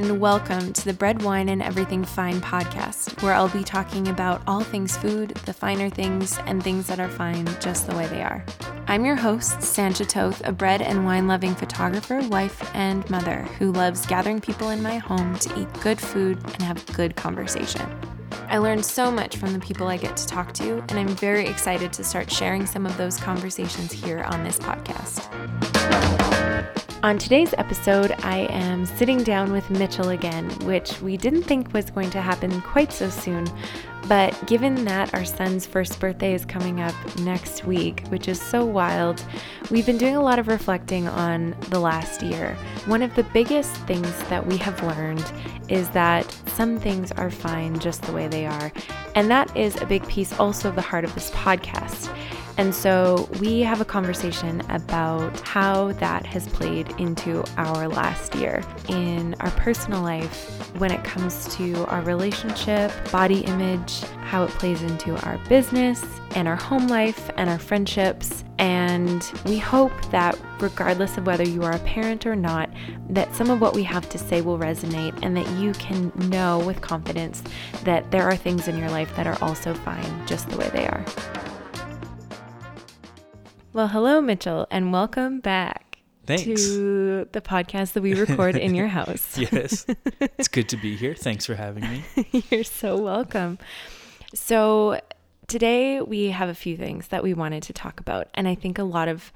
and welcome to the Bread, Wine, and Everything Fine podcast, where I'll be talking about all things food, the finer things, and things that are fine just the way they are. I'm your host, Sancha Toth, a bread and wine loving photographer, wife, and mother who loves gathering people in my home to eat good food and have good conversation. I learned so much from the people I get to talk to, and I'm very excited to start sharing some of those conversations here on this podcast. On today's episode, I am sitting down with Mitchell again, which we didn't think was going to happen quite so soon. But given that our son's first birthday is coming up next week, which is so wild, we've been doing a lot of reflecting on the last year. One of the biggest things that we have learned is that some things are fine just the way they are. And that is a big piece also of the heart of this podcast. And so we have a conversation about how that has played into our last year in our personal life when it comes to our relationship, body image, how it plays into our business and our home life and our friendships. And we hope that regardless of whether you are a parent or not, that some of what we have to say will resonate and that you can know with confidence that there are things in your life that are also fine just the way they are. Well, hello, Mitchell, and welcome back. Thanks. To the podcast that we record in your house. yes. It's good to be here. Thanks for having me. You're so welcome. So, today we have a few things that we wanted to talk about, and I think a lot of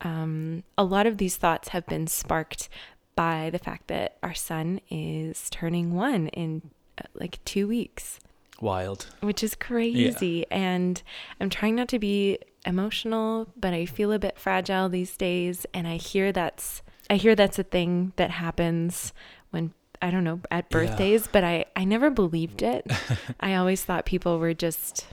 um, a lot of these thoughts have been sparked by the fact that our son is turning one in uh, like two weeks. Wild. Which is crazy. Yeah. And I'm trying not to be emotional, but I feel a bit fragile these days and I hear that's I hear that's a thing that happens when I don't know at birthdays, yeah. but I I never believed it. I always thought people were just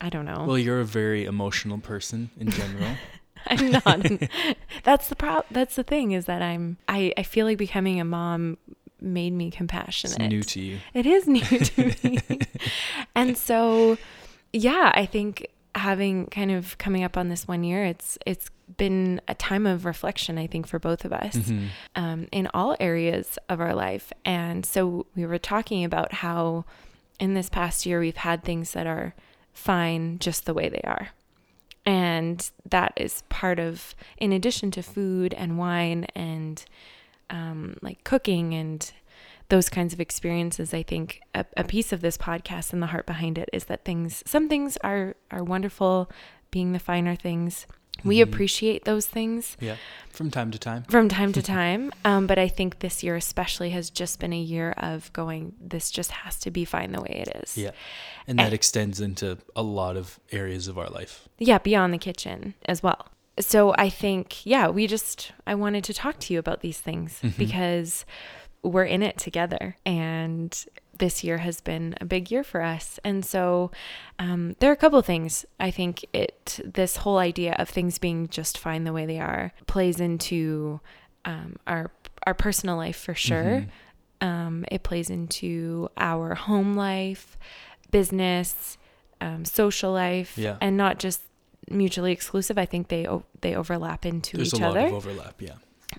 I don't know. Well, you're a very emotional person in general. I'm not. that's the pro- that's the thing is that I'm I I feel like becoming a mom made me compassionate. It's new to you. It is new to me. and so yeah, I think having kind of coming up on this one year, it's it's been a time of reflection, I think, for both of us mm-hmm. um, in all areas of our life. And so we were talking about how in this past year we've had things that are fine just the way they are. And that is part of, in addition to food and wine and um, like cooking and those kinds of experiences i think a, a, piece of this podcast and the heart behind it is that things some things are are wonderful being the finer things. We mm-hmm. appreciate those things yeah from time to time. from time to time. Um, but i think this year especially has just been a year of going this just has to be fine the way it is. Yeah and that and, extends into a lot of areas of our life. Yeah beyond the kitchen as well. So i think yeah we just i wanted to talk to you about these things mm-hmm. because we're in it together. And this year has been a big year for us. And so um, there are a couple of things. I think it, this whole idea of things being just fine the way they are, plays into um, our our personal life for sure. Mm-hmm. Um, it plays into our home life, business, um, social life, yeah. and not just mutually exclusive. I think they they overlap into There's each other. There's a lot of overlap, yeah.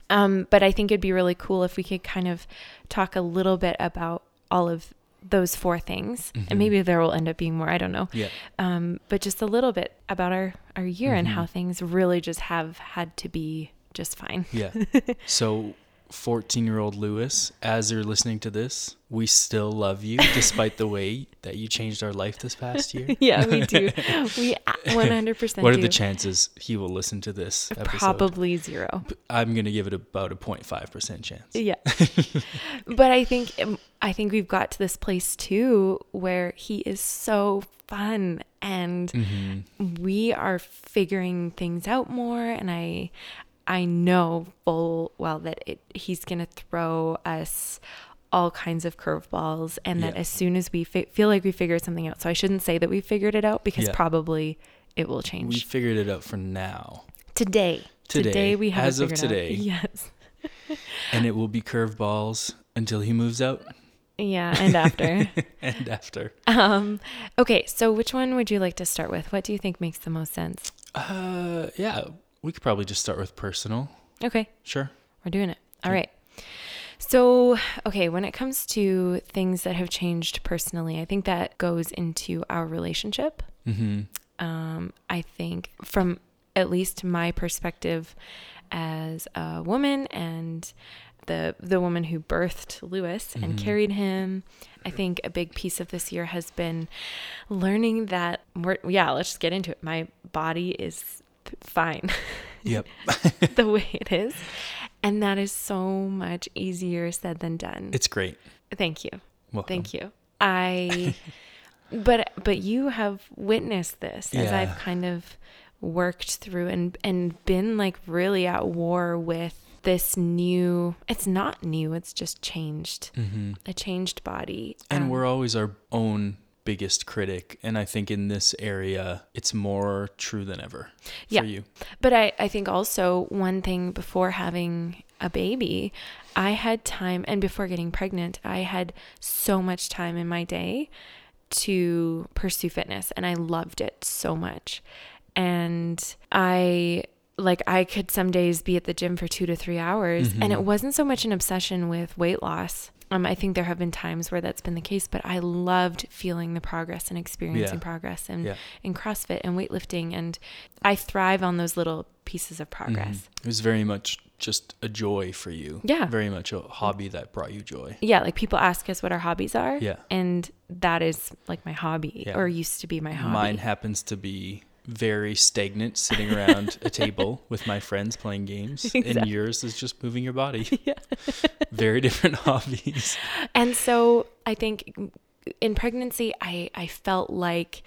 Um, but I think it'd be really cool if we could kind of talk a little bit about all of those four things, mm-hmm. and maybe there will end up being more. I don't know. Yeah. Um, but just a little bit about our our year mm-hmm. and how things really just have had to be just fine. Yeah. so 14 year old Lewis, as you're listening to this, we still love you despite the way that you changed our life this past year. yeah, we do. We 100% What are do. the chances he will listen to this episode? Probably zero. I'm going to give it about a 0.5% chance. Yeah. but I think um, I think we've got to this place too where he is so fun and mm-hmm. we are figuring things out more and I I know full well that it, he's going to throw us all kinds of curveballs and that yeah. as soon as we fi- feel like we figured something out. So I shouldn't say that we figured it out because yeah. probably it will change. We figured it out for now. Today. Today, today we have as of today. Out. Yes. and it will be curveballs until he moves out. Yeah, and after. and after. Um okay, so which one would you like to start with? What do you think makes the most sense? Uh yeah, we could probably just start with personal. Okay. Sure. We're doing it. All right. So, okay, when it comes to things that have changed personally, I think that goes into our relationship. Mm-hmm. Um, I think from at least my perspective as a woman and the the woman who birthed Lewis and Mhm. carried him, I think a big piece of this year has been learning that yeah, let's just get into it. My body is fine Yep. the way it is, and that is so much easier said than done. It's great. Thank you. Welcome. Thank you. I but but you have witnessed this as Yeah. I've kind of worked through and and been like really at war with this new it's not new, it's just changed. Mm-hmm. A changed body. And Um, we're always our own biggest critic. And I think in this area, it's more true than ever Yeah. for you. But I, I think also one thing before having a baby, I had time, and before getting pregnant, I had so much time in my day to pursue fitness, and I loved it so much. And I, like, I could some days be at the gym for two to three hours, and it mm-hmm. wasn't so much an obsession with weight loss. Um, I think there have been times where that's been the case, but I loved feeling the progress and experiencing Yeah. progress and Yeah. in CrossFit and weightlifting. And I thrive on those little pieces of progress. Mhm. It was very much just a joy for you. Yeah. Very much a hobby that brought you joy. Yeah, like people ask us what our hobbies are. Yeah. And that is like my hobby Yeah. or used to be my hobby. Mine happens to be very stagnant, sitting around a table with my friends playing games. And yours is just moving your body. Yeah. very different hobbies. And so I think in pregnancy, I, I felt like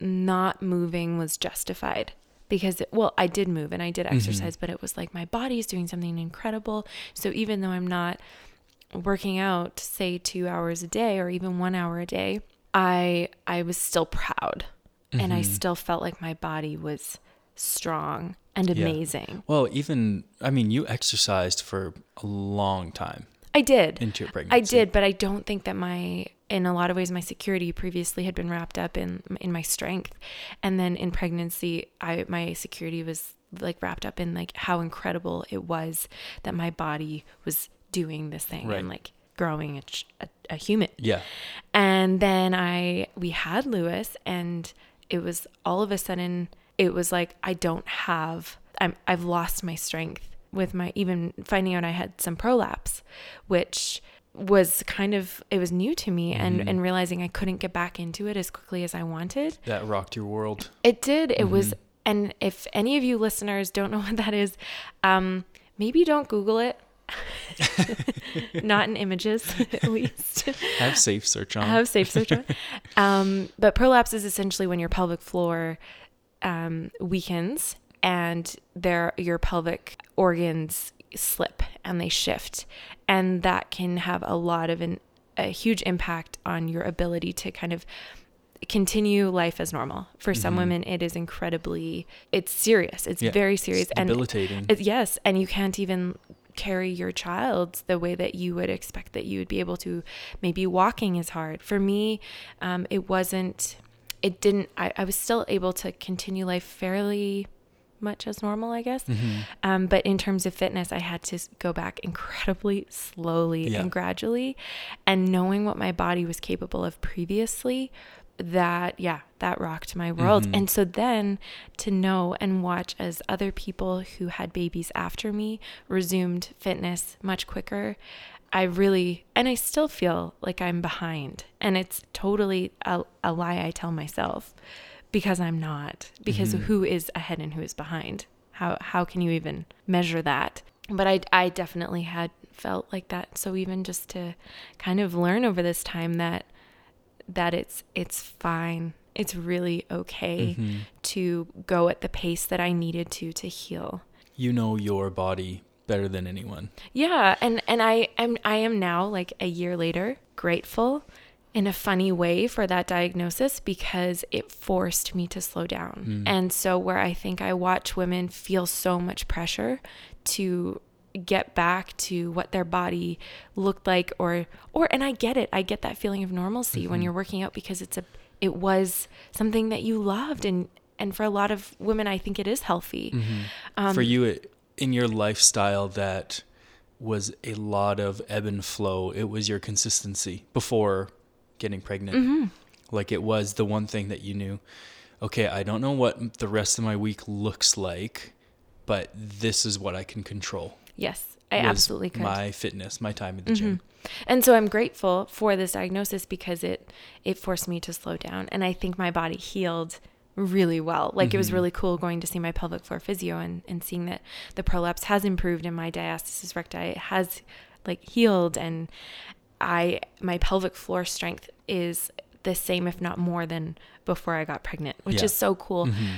not moving was justified because, well, I did move and I did mm-hmm. exercise, but it was like my body's doing something incredible. So even though I'm not working out, say two hours a day or even one hour a day, I I was still proud and I Mhm. still felt like my body was strong and Yeah. amazing. Well, even, I mean, you exercised for a long time I did. into your I did, but I don't think that my in a lot of ways my security previously had been wrapped up in in my strength. And then in pregnancy, I my security was like wrapped up in like how incredible it was that my body was doing this thing Right. and like growing a, a, a human. Yeah. And then I we had Lewis and it was all of a sudden it was like I don't have I'm I've lost my strength with my even finding out I had some prolapse which was kind of it was new to me and and realizing I couldn't get back into it as quickly as I wanted. That rocked your world. It did. It was and if any of you listeners don't know what that is, um maybe don't google it. Not in images at least Have safe search on. have safe search on. um, but prolapse is essentially when your pelvic floor um, weakens and there your pelvic organs slip and they shift, and that can have a lot of an, a huge impact on your ability to kind of continue life as normal. For some women, it is incredibly it's serious. It's Yeah. very serious It's and debilitating. it- yes, and you can't even carry your child the way that you would expect that you would be able to. Maybe walking is hard. For me, um, it wasn't, it didn't, I, I was still able to continue life fairly much as normal, I guess. Mm-hmm. Um, but in terms of fitness, I had to go back incredibly slowly Yeah. and gradually. And knowing what my body was capable of previously, that, yeah, that rocked my world. Mhm. And so then to know and watch as other people who had babies after me resumed fitness much quicker. I really, and I still feel like I'm behind. And it's totally a, a lie I tell myself because I'm not. Because Mhm. who is ahead and who is behind? How how can you even measure that? But I I definitely had felt like that. So even just to kind of learn over this time that that it's it's fine. It's really okay Mhm. to go at the pace that I needed to to heal. You know your body better than anyone. Yeah, and and I am I am now like a year later grateful in a funny way for that diagnosis because it forced me to slow down. Mm. And so where I think I watch women feel so much pressure to get back to what their body looked like or or and I get it. I get that feeling of normalcy when Mhm. you're working out because it's a it was something that you loved and and for a lot of women I think it is healthy. Mhm. Um, For you, it, in your lifestyle, that was a lot of ebb and flow. It was your consistency before getting pregnant. Mm-hmm. Like it was the one thing that you knew. Okay, I don't know what the rest of my week looks like, but this is what I can control. Yes, I absolutely could. Mm-hmm. My fitness, my time in the gym. And so I'm grateful for this diagnosis because it it forced me to slow down and I think my body healed really well. Like it was really cool going to see my pelvic floor physio and, and seeing that the prolapse has improved and my diastasis recti has like healed and I my pelvic floor strength is the same if not more than before I got pregnant, which Yeah. is so cool. Mm-hmm.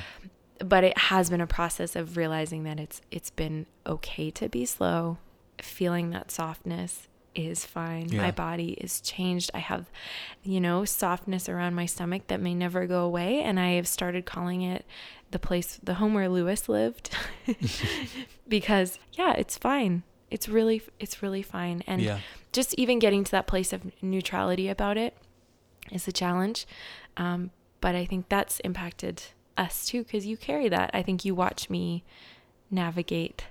But it has been a process of realizing that it's it's been okay to be slow, feeling that softness is fine. Yeah. My body is changed. I have, you know, softness around my stomach that may never go away. And I have started calling it the place, the home where Lewis lived. because yeah, it's fine. It's really, it's really fine. And Yeah. just even getting to that place of neutrality about it is a challenge. Um, but I think that's impacted us too, because you carry that. I think you watch me navigate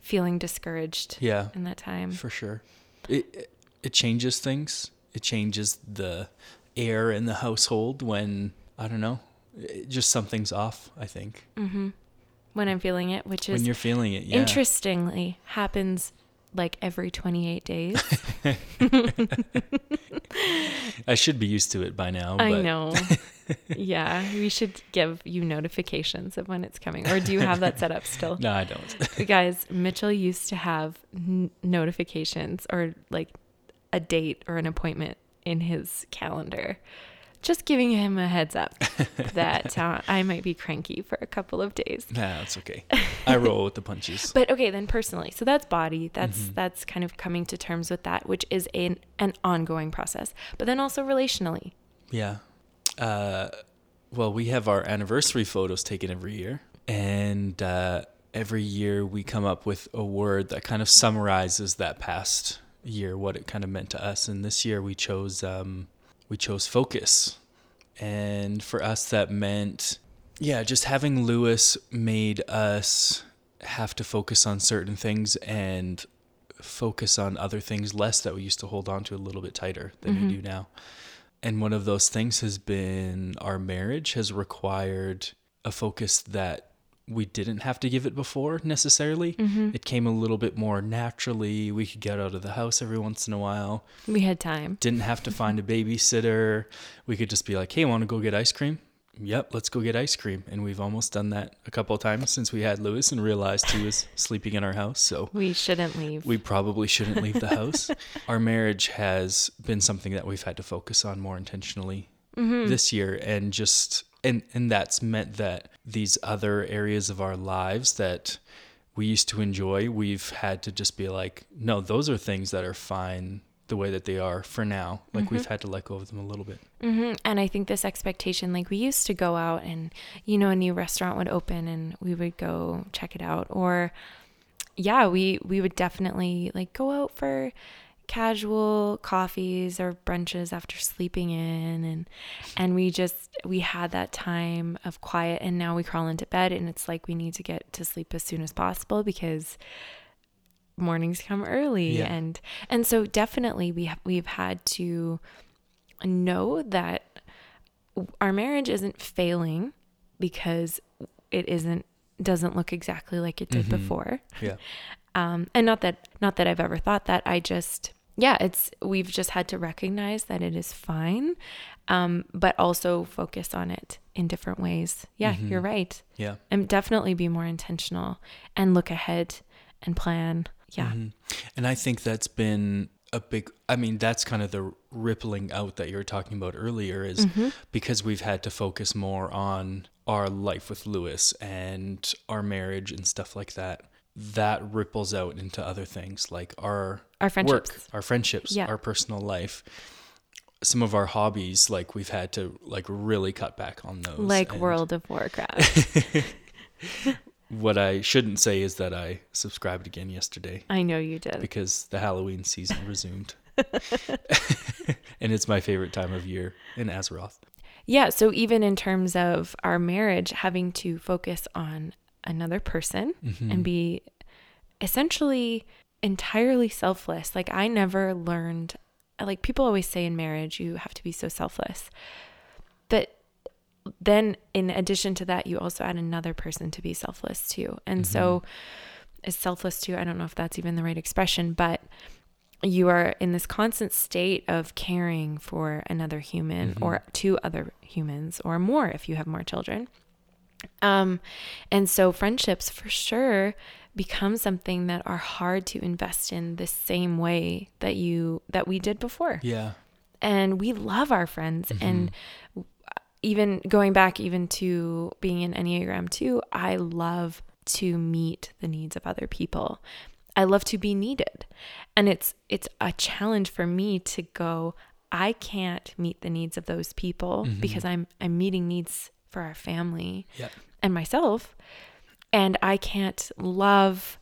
feeling discouraged Yeah. in that time. For sure. It it- changes things. It changes the air in the household when I don't know, it, just something's off, I think. Mm-hmm. when I'm feeling it, which When is you're feeling it, yeah. interestingly happens like every 28 days. I should be used to it by now, but I know. yeah, we should give you notifications of when it's coming. Or do you have that set up still? No, I don't. Guys, Mitchell used to have n- notifications or like a date or an appointment in his calendar. Just giving him a heads up that uh, I might be cranky for a couple of days. nah, it's okay. I roll with the punches. But okay, then personally, so that's body. That's Mm-hmm. that's kind of coming to terms with that, which is an an ongoing process. But then also relationally. Yeah. Uh, well, we have our anniversary photos taken every year, and uh, every year we come up with a word that kind of summarizes that past year, what it kind of meant to us. And this year we chose um, we chose focus, and for us that meant yeah, just having Lewis made us have to focus on certain things and focus on other things less that we used to hold on to a little bit tighter than we do now. And one of those things has been our marriage has required a focus that we didn't have to give it before necessarily. Mm-hmm. It came a little bit more naturally. We could get out of the house every once in a while. We had time. Didn't have to find a babysitter. We could just be like, hey, want to go get ice cream? Yep, let's go get ice cream. And we've almost done that a couple of times since we had Lewis and realized he was sleeping in our house. So We shouldn't leave. we probably shouldn't leave the house. Our marriage has been something that we've had to focus on more intentionally mm-hmm. this year and just and and that's meant that these other areas of our lives that we used to enjoy, we've had to just be like, no, those are things that are fine the way that they are for now. Like we've had to let go of them a little bit. hmm And I think this expectation, like we used to go out and, you know, a new restaurant would open and we would go check it out. Or, yeah, we, we would definitely like go out for casual coffees or brunches after sleeping in and and we just we had that time of quiet and now we crawl into bed and it's like we need to get to sleep as soon as possible because mornings come early Yeah. and and so definitely we have we've had to know that our marriage isn't failing because it isn't doesn't look exactly like it did before Yeah. um and not that not that i've ever thought that i just yeah it's we've just had to recognize that it is fine um but also focus on it in different ways yeah you're right Yeah. and definitely be more intentional and look ahead and plan yeah Mhm. And I think that's been a big I mean that's kind of the rippling out that you were talking about earlier is because we've had to focus more on our life with Lewis and our marriage and stuff like that. That ripples out into other things like our Our friendships. work, our friendships, Yeah. our personal life. Some of our hobbies like we've had to like really cut back on those. like and- world of warcraft What I shouldn't say is that I subscribed again yesterday. i know you did because the Halloween season resumed. and it's my favorite time of year in Azeroth. Yeah, so even in terms of our marriage, having to focus on another person Mm-hmm. and be essentially entirely selfless. Like I never learned like people always say in marriage you have to be so selfless. But then in addition to that you also add another person to be selfless too. And mm-hmm. so is selfless too. I don't know if that's even the right expression, but you are in this constant state of caring for another human mm-hmm. or two other humans or more if you have more children. Um, and so friendships for sure become something that are hard to invest in the same way that you that we did before. Yeah. And we love our friends mm-hmm. and even going back even to being an Enneagram 2, I love to meet the needs of other people. I love to be needed. And it's it's a challenge for me to go I can't meet the needs of those people mm-hmm. because I'm I'm meeting needs for our family yep. and myself and I can't love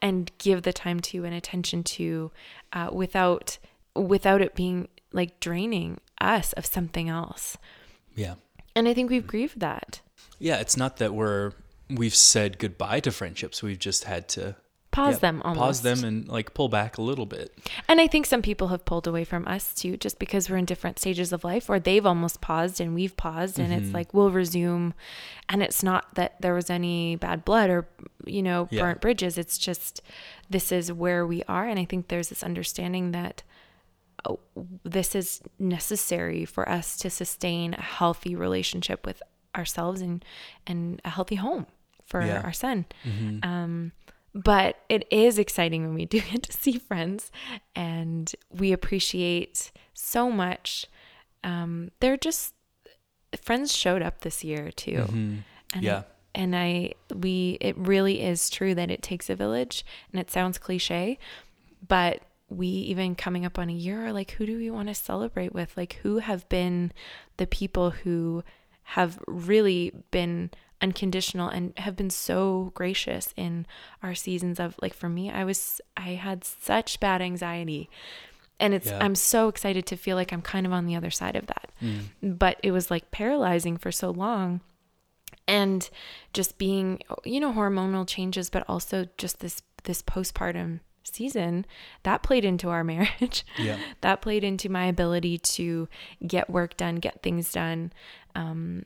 and give the time to and attention to uh, without without it being like draining us of something else. Yeah. And I think we've grieved that. Yeah, it's not that we're we've said goodbye to friendships. We've just had to pause yeah, them almost. Pause them and like pull back a little bit. And I think some people have pulled away from us too, just because we're in different stages of life, or they've almost paused and we've paused, and mm-hmm. it's like we'll resume. And it's not that there was any bad blood or you know yeah. burnt bridges. It's just this is where we are, and I think there's this understanding that. This is necessary for us to sustain a healthy relationship with ourselves and and a healthy home for yeah. our son. Mm-hmm. Um, but it is exciting when we do get to see friends and we appreciate so much. Um, they're just friends showed up this year too. Mm-hmm. And yeah. and I, we, it really is true that it takes a village and it sounds cliche, but we even coming up on a year are like, who do we want to celebrate with? Like, who have been the people who have really been unconditional and have been so gracious in our seasons of like for me I was I had such bad anxiety and it's yeah. I'm so excited to feel like I'm kind of on the other side of that. Mm. But it was like paralyzing for so long and just being you know hormonal changes but also just this this postpartum season that played into our marriage yeah. that played into my ability to get work done get things done um,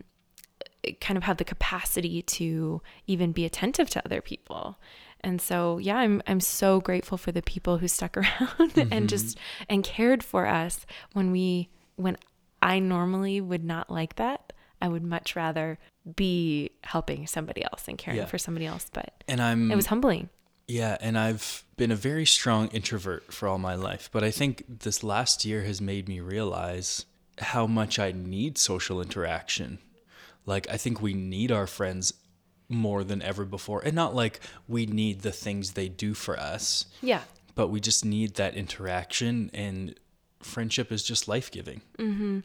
kind of have the capacity to even be attentive to other people. And so, yeah, I'm I'm so grateful for the people who stuck around mm-hmm. and just and cared for us when we when I normally would not like that. I would much rather be helping somebody else and caring yeah. for somebody else, but and I'm it was humbling. Yeah, and I've been a very strong introvert for all my life, but I think this last year has made me realize how much I need social interaction like I think we need our friends more than ever before. And not like we need the things they do for us. Yeah. But we just need that interaction and friendship is just life-giving. Mm-hmm. Mm.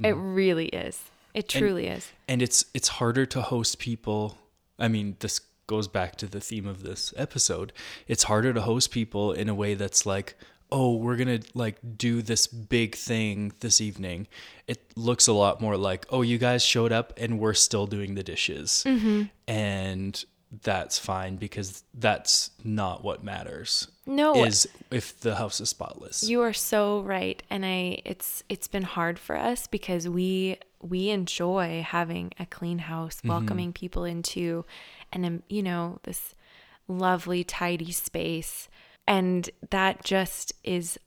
It really is. It truly and, is. And it's it's harder to host people. I mean, this goes back to the theme of this episode. It's harder to host people in a way that's like, oh, we're going to like do this big thing this evening. It looks a lot more like, oh, you guys showed up and we're still doing the dishes. Mm-hmm. And that's fine because that's not what matters. No. Is if the house is spotless. You are so right. And I it's it's been hard for us because we we enjoy having a clean house, mm-hmm. welcoming mm-hmm. people into and um, you know, this lovely tidy space and that just is,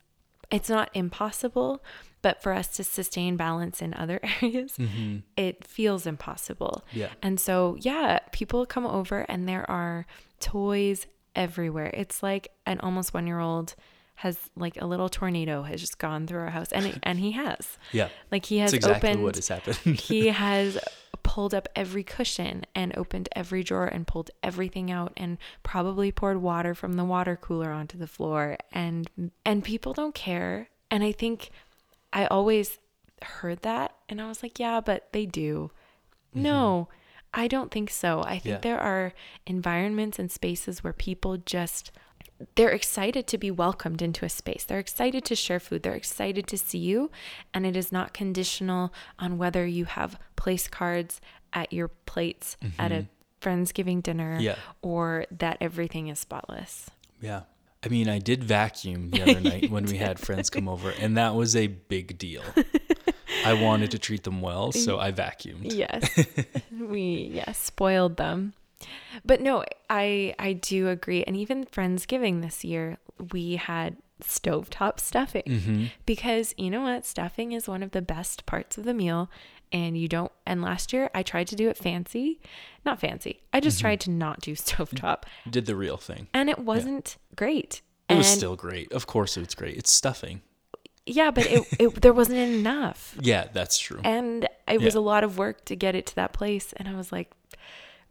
it's not impossible, but for us to sustain balance in other areas, mm-hmm. it feels impossible. Yeah. And so, yeah, people come over and there are toys everywhere. It's like an almost one year old has like a little tornado has just gone through our house and and he has yeah like he has That's exactly opened what has happened he has pulled up every cushion and opened every drawer and pulled everything out and probably poured water from the water cooler onto the floor and and people don't care and i think i always heard that and i was like yeah but they do mm-hmm. no i don't think so i think yeah. there are environments and spaces where people just they're excited to be welcomed into a space. They're excited to share food. They're excited to see you. And it is not conditional on whether you have place cards at your plates mm-hmm. at a mm-hmm. Friendsgiving dinner yeah. or that everything is spotless. Yeah. I mean, I did vacuum the other night when we had friends come over, and that was a big deal. I wanted to treat them well, so I vacuumed. Yes. we yeah, spoiled them. But no, I I do agree. And even Friendsgiving this year, we had stovetop stuffing Mm-hmm. because you know what? Stuffing is one of the best parts of the meal. And you don't, and last year I tried to do it fancy. Not fancy. I just Mm-hmm. tried to not do stovetop. Did the real thing. And it wasn't great. It was still great. Of course, it's great. It's stuffing. Yeah, but it, it there wasn't enough. Yeah, that's true. And it was a lot of work to get it to that place. And I was like,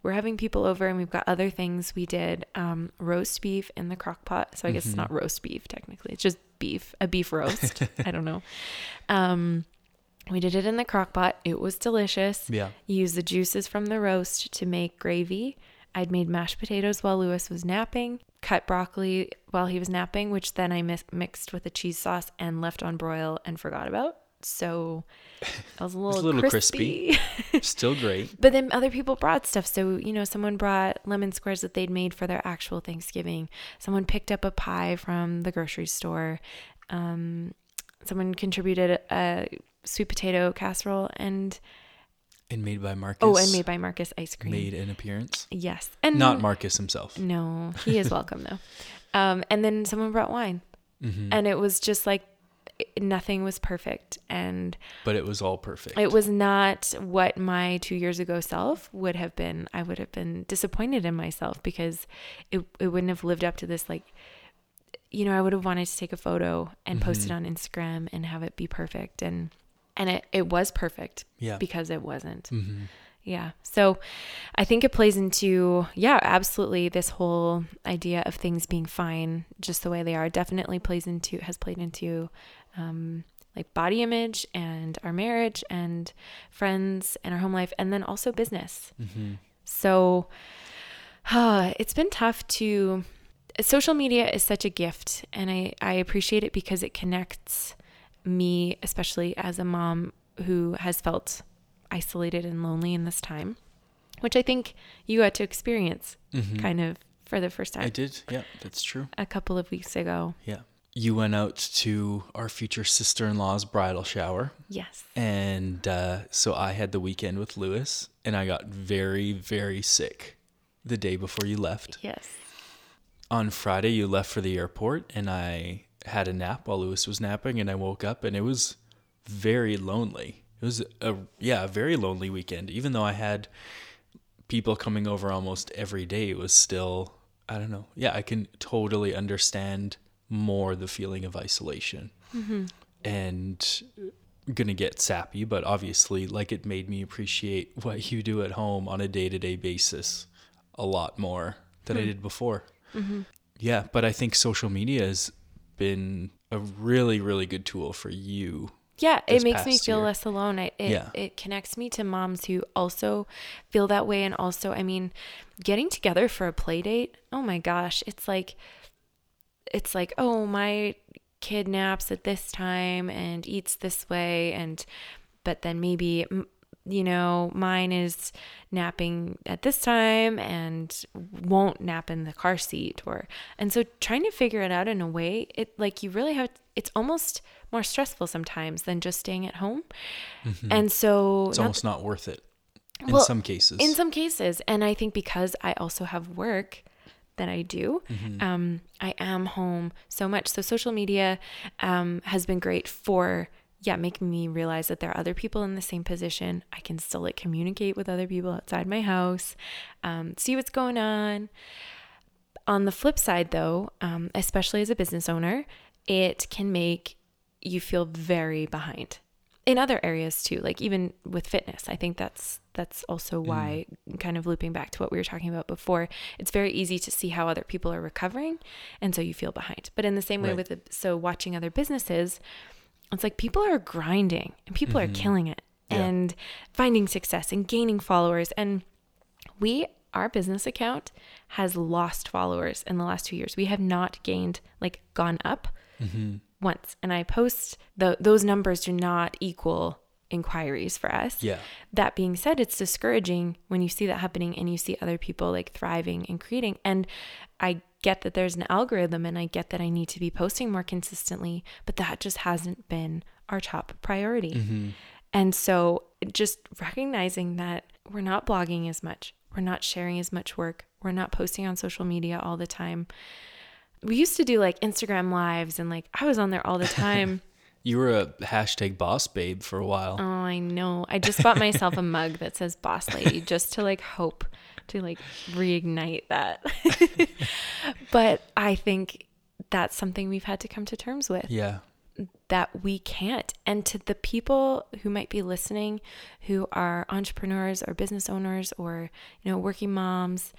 we're having people over and we've got other things. We did um, roast beef in the crock pot. So I guess it's not roast beef technically. It's just beef, a beef roast. I don't know. Um, we did it in the crock pot. It was delicious. Yeah. You use the juices from the roast to make gravy. I'd made mashed potatoes while Lewis was napping, cut broccoli while he was napping, which then I mis- mixed with a cheese sauce and left on broil and forgot about. So I was a little, little crispy. Still great. but then other people brought stuff. So, you know, someone brought lemon squares that they'd made for their actual Thanksgiving. Someone picked up a pie from the grocery store. Um, someone contributed a sweet potato casserole and And made by Marcus. oh, and made by Marcus ice cream. Made an appearance. Yes, and Not Marcus himself. No, he is welcome though. Um, and then someone brought wine, hmm and it was just like nothing was perfect, and But it was all perfect. it was not what my two years ago self would have been. I would have been disappointed in myself because it it wouldn't have lived up to this like. You know, I would have wanted to take a photo and post it Mhm. on Instagram and have it be perfect, and and it it was perfect yeah. because it wasn't. hmm Yeah. So I think it plays into, yeah, absolutely. This whole idea of things being fine just the way they are definitely plays into, has played into um, like body image and our marriage and friends and our home life and then also business. hmm So it's been tough to. Social media is such a gift, and I, I appreciate it because it connects me, especially as a mom who has felt isolated and lonely in this time, which I think you got to experience hmm kind of for the first time. I did. Yeah, that's true. a couple of weeks ago. Yeah. You went out to our future sister in law's bridal shower. Yes. And uh, so I had the weekend with Lewis, and I got very, very sick the day before you left. Yes. On Friday, you left for the airport, and I had a nap while Lewis was napping, and I woke up, and it was very lonely. It was a yeah, a very lonely weekend. Even though I had people coming over almost every day, it was still I don't know. Yeah, I can totally understand more the feeling of isolation mm-hmm. and gonna get sappy, but obviously, like it made me appreciate what you do at home on a day to day basis a lot more than I hmm. did before. Mm-hmm. Yeah, but I think social media has been a really, really good tool for you. Yeah, it makes me feel year. less alone. I, it, Yeah. it connects me to moms who also feel that way. And also, I mean, getting together for a play date, oh my gosh, it's like, it's like, oh, my kid naps at this time and eats this way. And, but then maybe, you know, mine is napping at this time and won't nap in the car seat or, and so trying to figure it out in a way, it like you really have, it's almost more stressful sometimes than just staying at home. And so, Mm-hmm. It's not- almost not worth it in Well, some cases. in some cases, and I think because I also have work that I do, Mm-hmm. um, I am home so much. So social media um, has been great for yeah making me realize that there are other people in the same position. I can still like communicate with other people outside my house, um, see what's going on. On the flip side, though, um, especially as a business owner, it can make you feel very behind in other areas too like even with fitness i think that's that's also why kind of looping back to what we were talking about before it's very easy to see how other people are recovering and so you feel behind but in the same way Right. with the, so watching other businesses it's like people are grinding and people are killing it Yeah. and finding success and gaining followers and we our business account has lost followers in the last two years we have not gained like gone up Mm-hmm. Once and i post the those numbers do not equal inquiries for us yeah. that being said it's discouraging when you see that happening and you see other people like thriving and creating and i get that there's an algorithm and I get that I need to be posting more consistently, but that just hasn't been our top priority. Mm-hmm. And so just recognizing that we're not blogging as much, we're not sharing as much work, we're not posting on social media all the time. We used to do like Instagram lives and like I was on there all the time. You were a hashtag boss babe for a while. oh, I know. I just bought myself a mug that says boss lady just to like hope to like reignite that. but I think that's something we've had to come to terms with yeah. that we can't. And to the people who might be listening who are entrepreneurs or business owners or, you know, working moms,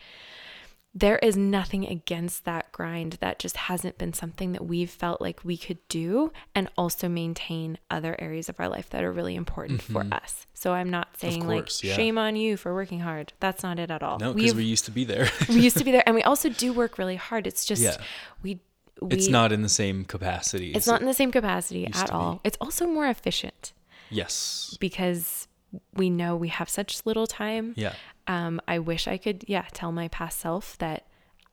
there is nothing against that grind. That just hasn't been something that we've felt like we could do and also maintain other areas of our life that are really important for mm-hmm. us. So I'm not saying course, like yeah. shame on you for working hard. That's not it at all. No, because We've- used to be there. we used to be there and we also do work really hard. It's just Yeah. we we it's not in the same capacity. it's not in the same capacity at to be. all. It's also more efficient yes. because we know we have such little time. Yeah. Um, I wish I could, yeah, tell my past self that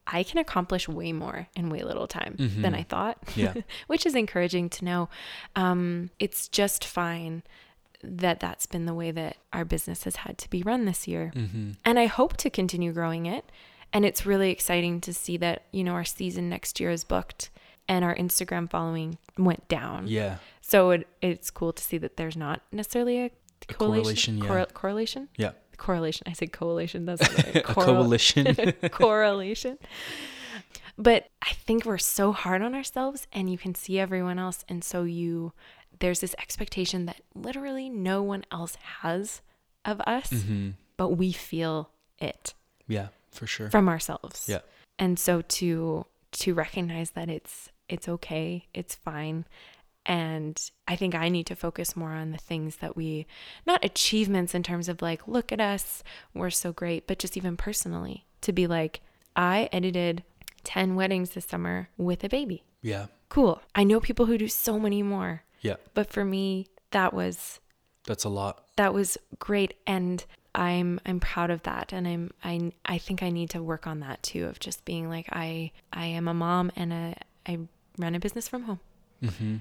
I can accomplish way more in way little time than I thought. Mm-hmm. Yeah. which is encouraging to know. Um, it's just fine that that's been the way that our business has had to be run this year. Mm-hmm. And I hope to continue growing it. And it's really exciting to see that, you know, our season next year is booked and our Instagram following went down. Yeah. So it, it's cool to see that there's not necessarily a, A correlation. yeah. Correl- correlation? Yeah. Correlation. I said coalition. That's right. A coalition. correlation. But I think we're so hard on ourselves and you can see everyone else. And so you, there's this expectation that literally no one else has of us, hmm but we feel it Yeah, for sure. from ourselves. Yeah. And so to, to recognize that it's, it's okay, it's fine. And I think I need to focus more on the things that we, not achievements in terms of like, look at us, we're so great, but just even personally to be like, I edited 10 weddings this summer with a baby. Yeah. Cool. I know people who do so many more, Yeah. but for me, that was That's a lot. that was great and I'm I'm proud of that and I'm I I think I need to work on that too of just being like I I am a mom and a I run a business from home. hmm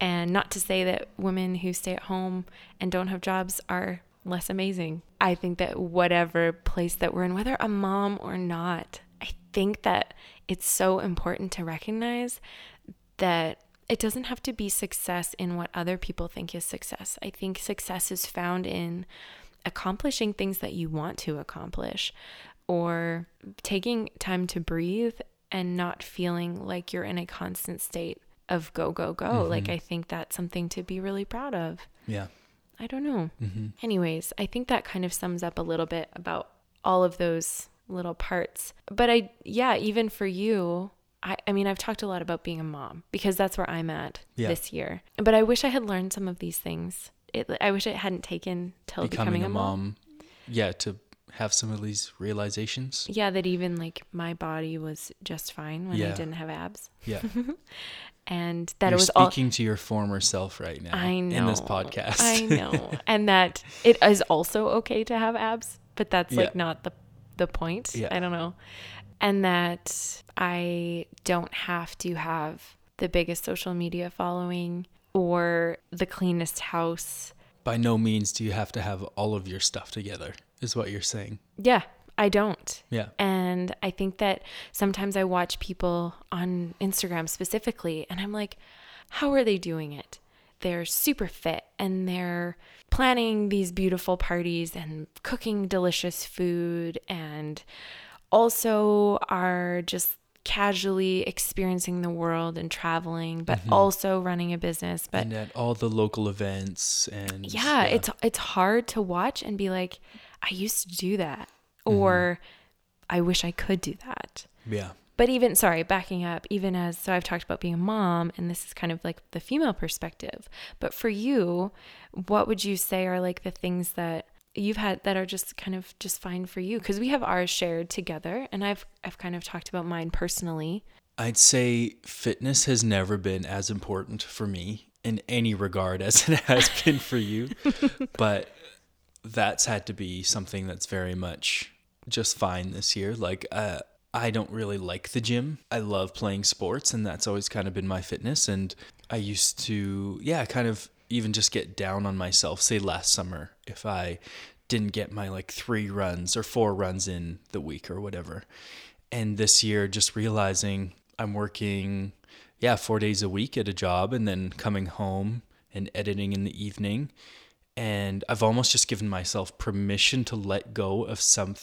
And not to say that women who stay at home and don't have jobs are less amazing. I think that whatever place that we're in, whether a mom or not, I think that it's so important to recognize that it doesn't have to be success in what other people think is success. I think success is found in accomplishing things that you want to accomplish or taking time to breathe and not feeling like you're in a constant state of go, go, go. Like, I think that's something to be really proud of. Yeah. I don't know. hmm Anyways, I think that kind of sums up a little bit about all of those little parts. But I, yeah, even for you, I, I mean, I've talked a lot about being a mom because that's where I'm at Yeah. this year. But I wish I had learned some of these things. It, I wish it hadn't taken till Becoming, becoming, a mom. Yeah, to have some of these realizations. Yeah, that even like my body was just fine when I didn't have abs, Yeah. and that You're it was all. speaking to your former self right now I know in this podcast. I know, and that it is also okay to have abs, but that's Yeah. like not the the point. Yeah. I don't know, and that I don't have to have the biggest social media following or the cleanest house. By no means do you have to have all of your stuff together, is what you're saying. Yeah, I don't. Yeah. And I think that sometimes I watch people on Instagram specifically, and I'm like, how are they doing it? They're super fit and they're planning these beautiful parties and cooking delicious food and also are just casually experiencing the world and traveling but mm-hmm. also running a business but and at all the local events and yeah, it's it's hard to watch and be like i used to do that Mm-hmm. or i wish i could do that yeah. but even sorry backing up even as so i've talked about being a mom and this is kind of like the female perspective but for you what would you say are like the things that you've had that are just kind of just fine for you because we have ours shared together and i've i've kind of talked about mine personally I'd say fitness has never been as important for me in any regard as it has been for you. but that's had to be something that's very much just fine this year. Like, uh, I don't really like the gym. I love playing sports, and that's always kind of been my fitness. And I used to, yeah, kind of even just get down on myself. Say last summer, if I didn't get my like three runs or four runs in the week or whatever. And this year, just realizing I'm working, yeah, four days a week at a job and then coming home and editing in the evening. And I've almost just given myself permission to let go of some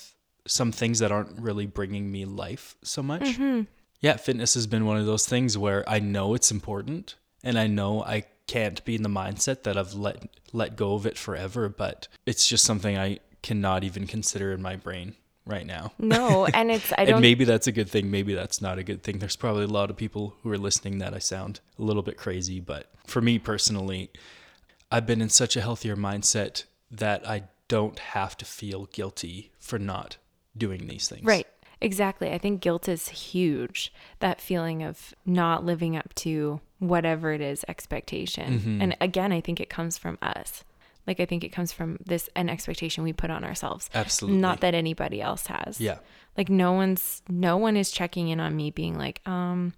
some things that aren't really bringing me life so much. Mm-hmm. Yeah, fitness has been one of those things where I know it's important and I know I can't be in the mindset that I've let let go of it forever, but it's just something I cannot even consider in my brain right now. No, and it's I don't and maybe that's a good thing, maybe that's not a good thing. There's probably a lot of people who are listening that I sound a little bit crazy, but for me personally, I've been in such a healthier mindset that I don't have to feel guilty for not doing these things. Right. Exactly. I think guilt is huge. That feeling of not living up to whatever it is expectation. Mm-hmm. And again, I think it comes from us. Like I think it comes from this an expectation we put on ourselves. Absolutely. Not that anybody else has. Yeah. Like no one's no one is checking in on me being like, um,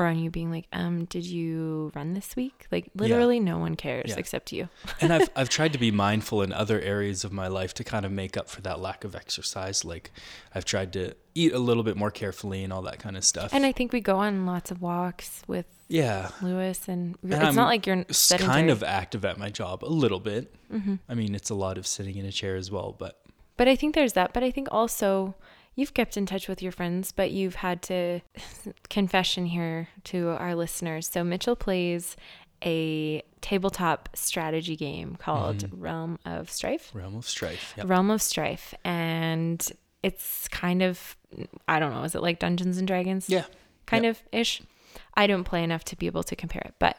or on you being like, um, did you run this week? Like literally yeah. no one cares yeah. except you. and I've I've tried to be mindful in other areas of my life to kind of make up for that lack of exercise. Like I've tried to eat a little bit more carefully and all that kind of stuff. And I think we go on lots of walks with yeah Lewis and, and it's I'm not like you're sedentary. kind of active at my job a little bit. Mm-hmm. I mean, it's a lot of sitting in a chair as well, but but I think there's that. But I think also you've kept in touch with your friends, but you've had to confession here to our listeners. So Mitchell plays a tabletop strategy game called mm-hmm. Realm of Strife. Realm of Strife. Yep. Realm of Strife. And it's kind of I don't know, is it like Dungeons and Dragons? Yeah. Kind yep. of ish. I don't play enough to be able to compare it, but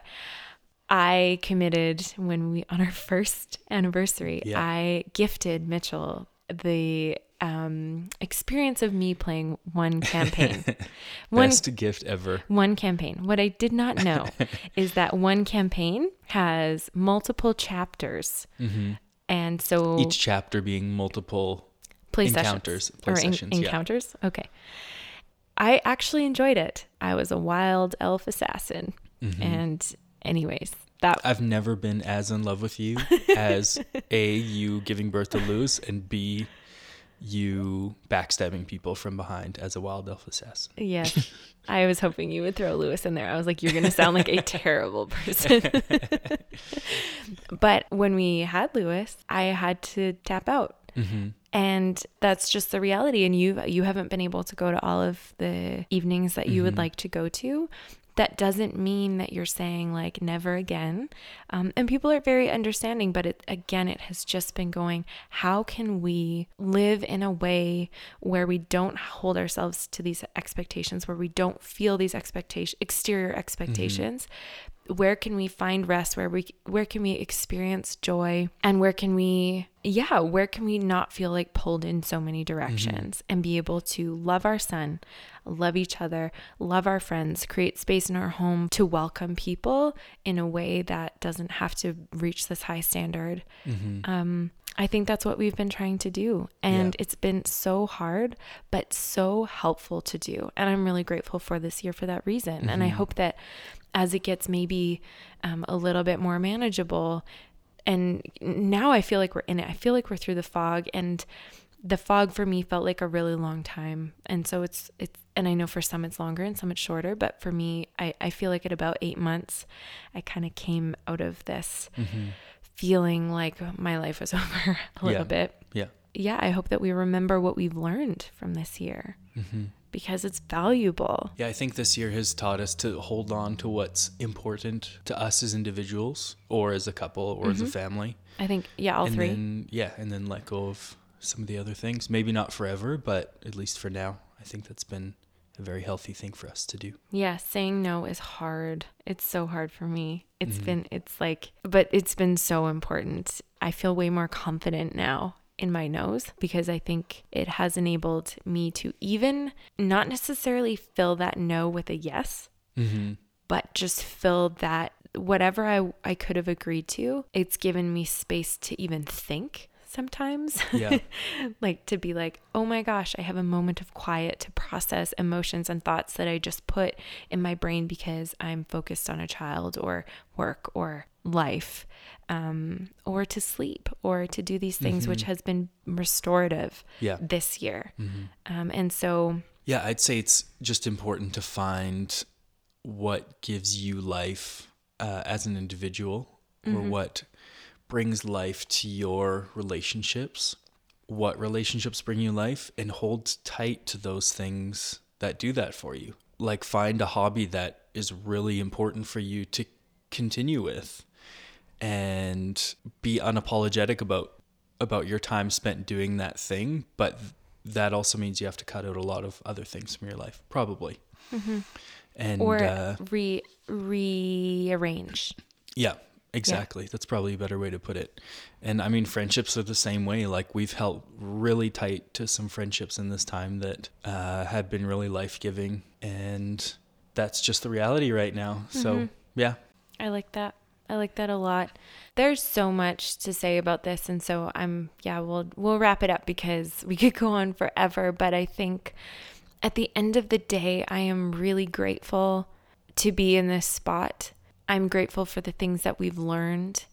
I committed when we on our first anniversary, yeah. I gifted Mitchell the um, experience of me playing one campaign. one, Best gift ever. One campaign. What I did not know is that one campaign has multiple chapters. Mm-hmm. And so each chapter being multiple play encounters, sessions, play or sessions, in, encounters. Okay. I actually enjoyed it. I was a wild elf assassin. Mm-hmm. And anyways, that I've never been as in love with you as A you giving birth to Lewis and B you backstabbing people from behind as a wild elf assassin. Yes. I was hoping you would throw Lewis in there. I was like, you're going to sound like a terrible person. but when we had Lewis, I had to tap out. Mm-hmm. And that's just the reality. And you you haven't been able to go to all of the evenings that you mm-hmm. would like to go to that doesn't mean that you're saying like never again. Um, and people are very understanding, but it, again, it has just been going, how can we live in a way where we don't hold ourselves to these expectations, where we don't feel these expectations, exterior expectations, mm-hmm where can we find rest where we where can we experience joy and where can we yeah where can we not feel like pulled in so many directions mm-hmm. and be able to love our son love each other love our friends create space in our home to welcome people in a way that doesn't have to reach this high standard mm-hmm. um I think that's what we've been trying to do. And yeah. it's been so hard, but so helpful to do. And I'm really grateful for this year for that reason. Mm-hmm. And I mm-hmm. hope that as it gets maybe um, a little bit more manageable. And now I feel like we're in it. I feel like we're through the fog and the fog for me felt like a really long time. And so it's, it's, and I know for some it's longer and some it's shorter, but for me, I, I feel like at about eight months, I kind of came out of this mm-hmm. feeling like my life was over a little yeah. bit. Yeah. Yeah. I hope that we remember what we've learned from this year. Mm-hmm because it's valuable. Yeah, I think this year has taught us to hold on to what's important to us as individuals or as a couple or mm-hmm. as a mm-hmm. family. I think, yeah, all and three. Then, yeah, and then let go of some of the other things. Maybe not forever, but at least for now, I think that's been a very healthy thing for us to do. Yeah, saying no is hard. It's so hard for me. It's mm-hmm. been, it's like, but it's been so important. I feel way more confident now in my nose because I think it has enabled me to even not necessarily fill that no with a yes, mm-hmm. but just fill that whatever I, I could have agreed to, it's given me space to even think. Sometimes. Yeah. like to be like, oh my gosh, I have a moment of quiet to process emotions and thoughts that I just put in my brain because I'm focused on a child or work or life, um, or to sleep or to do these things, which has been restorative Yeah. this year. Um, and so, Yeah, I'd say it's just important to find what gives you life uh, as an individual or what brings life to your relationships, what relationships bring you life, and hold tight to those things that do that for you. Like, find a hobby that is really important for you to continue with. And be unapologetic about about your time spent doing that thing. But that also means you have to cut out a lot of other things from your life probably. And or uh, re rearrange. yeah exactly that's probably a better way to put it and i mean friendships are the same way like we've held really tight to some friendships in this time that uh, have been really life-giving and that's just the reality right now so yeah I like that. I like that a lot. There's so much to say about this and so I'm yeah, we'll we'll wrap it up because we could go on forever, but I think at the end of the day, I am really grateful to be in this spot. I'm grateful for the things that we've learned.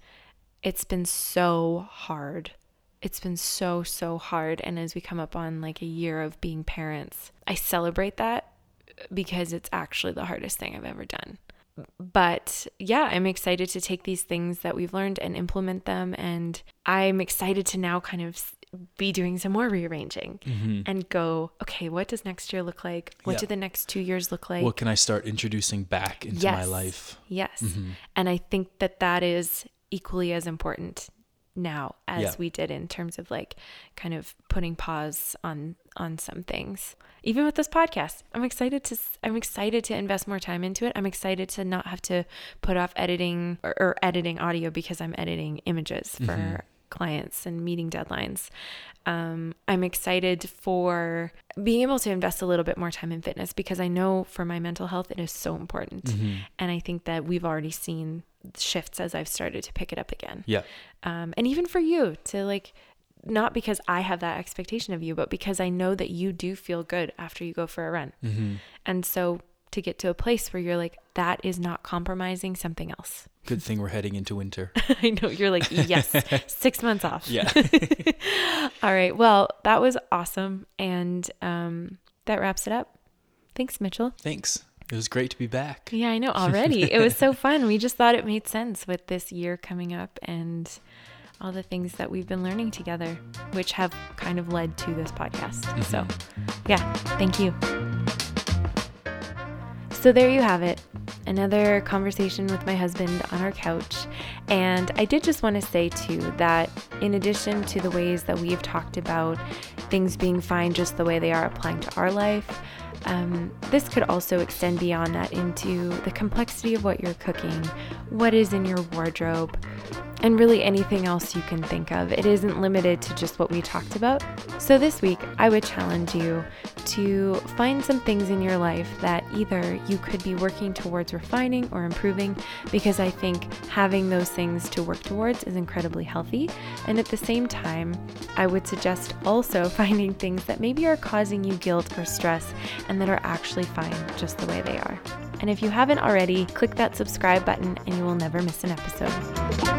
It's been so hard. It's been so so hard and as we come up on like a year of being parents, I celebrate that because it's actually the hardest thing I've ever done but yeah, I'm excited to take these things that we've learned and implement them. And I'm excited to now kind of be doing some more rearranging and go, okay, what does next year look like? What Yeah. do the next two years look like? what can i start introducing back into my life Yes. Mm-hmm. And I think that that is equally as important now as Yeah. we did in terms of like kind of putting pause on on some things. Even with this podcast, I'm excited to i'm excited to invest more time into it. I'm excited to not have to put off editing or, or editing audio because I'm editing images for clients and meeting deadlines. Um, I'm excited for being able to invest a little bit more time in fitness because I know for my mental health it is so important. And I think that we've already seen shifts as I've started to pick it up again. yeah Um, and even for you to like, not because I have that expectation of you, but because I know that you do feel good after you go for a run. Mm-hmm. And so to get to a place where you're like, that is not compromising something else. good thing we're heading into winter I know you're like, yes, six months off. yeah All right. Well, that was awesome. And um, that wraps it up. Thanks, Mitchell. thanks it was great to be back Yeah, I know already. it was so fun. We just thought it made sense with this year coming up and all the things that we've been learning together, which have kind of led to this podcast. So, yeah, thank you. So, there you have it. Another conversation with my husband on our couch. And I did just want to say, too, that in addition to the ways that we've talked about things being fine just the way they are applying to our life, um, this could also extend beyond that into the complexity of what you're cooking, what is in your wardrobe, and really anything else you can think of. It isn't limited to just what we talked about. So, this week, I would challenge you to find some things in your life that either you could be working towards refining or improving, because I think having those things to work towards is incredibly healthy. And at the same time, I would suggest also finding things that maybe are causing you guilt or stress and that are actually fine just the way they are. And if you haven't already, click that subscribe button and you will never miss an episode.